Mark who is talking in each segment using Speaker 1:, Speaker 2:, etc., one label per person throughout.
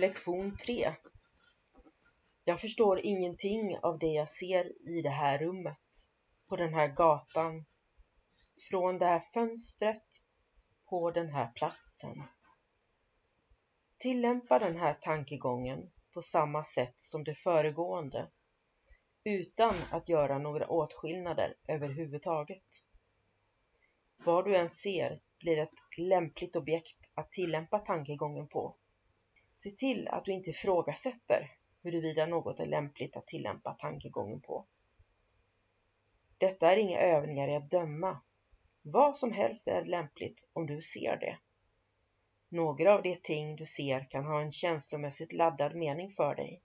Speaker 1: Lektion 3 Jag förstår ingenting av det jag ser i det här rummet, på den här gatan, från det här fönstret, på den här platsen. Tillämpa den här tankegången på samma sätt som det föregående, utan att göra några åtskillnader överhuvudtaget. Vad du än ser blir ett lämpligt objekt att tillämpa tankegången på. Se till att du inte ifrågasätter huruvida något är lämpligt att tillämpa tankegången på. Detta är inga övningar i att döma. Vad som helst är lämpligt om du ser det. Några av de ting du ser kan ha en känslomässigt laddad mening för dig.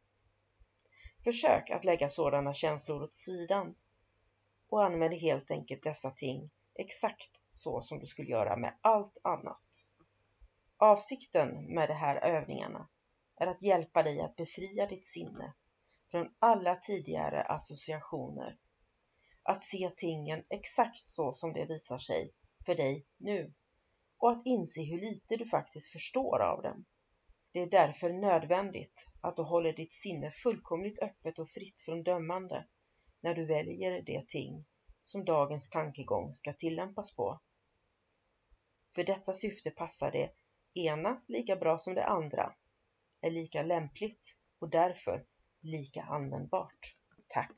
Speaker 1: Försök att lägga sådana känslor åt sidan och använd helt enkelt dessa ting exakt så som du skulle göra med allt annat. Avsikten med de här övningarna är att hjälpa dig att befria ditt sinne från alla tidigare associationer. Att se tingen exakt så som det visar sig för dig nu och att inse hur lite du faktiskt förstår av dem. Det är därför nödvändigt att du håller ditt sinne fullkomligt öppet och fritt från dömande när du väljer det ting som dagens tankegång ska tillämpas på. För detta syfte passar det ena lika bra som det andra, är lika lämpligt och därför lika användbart. Tack!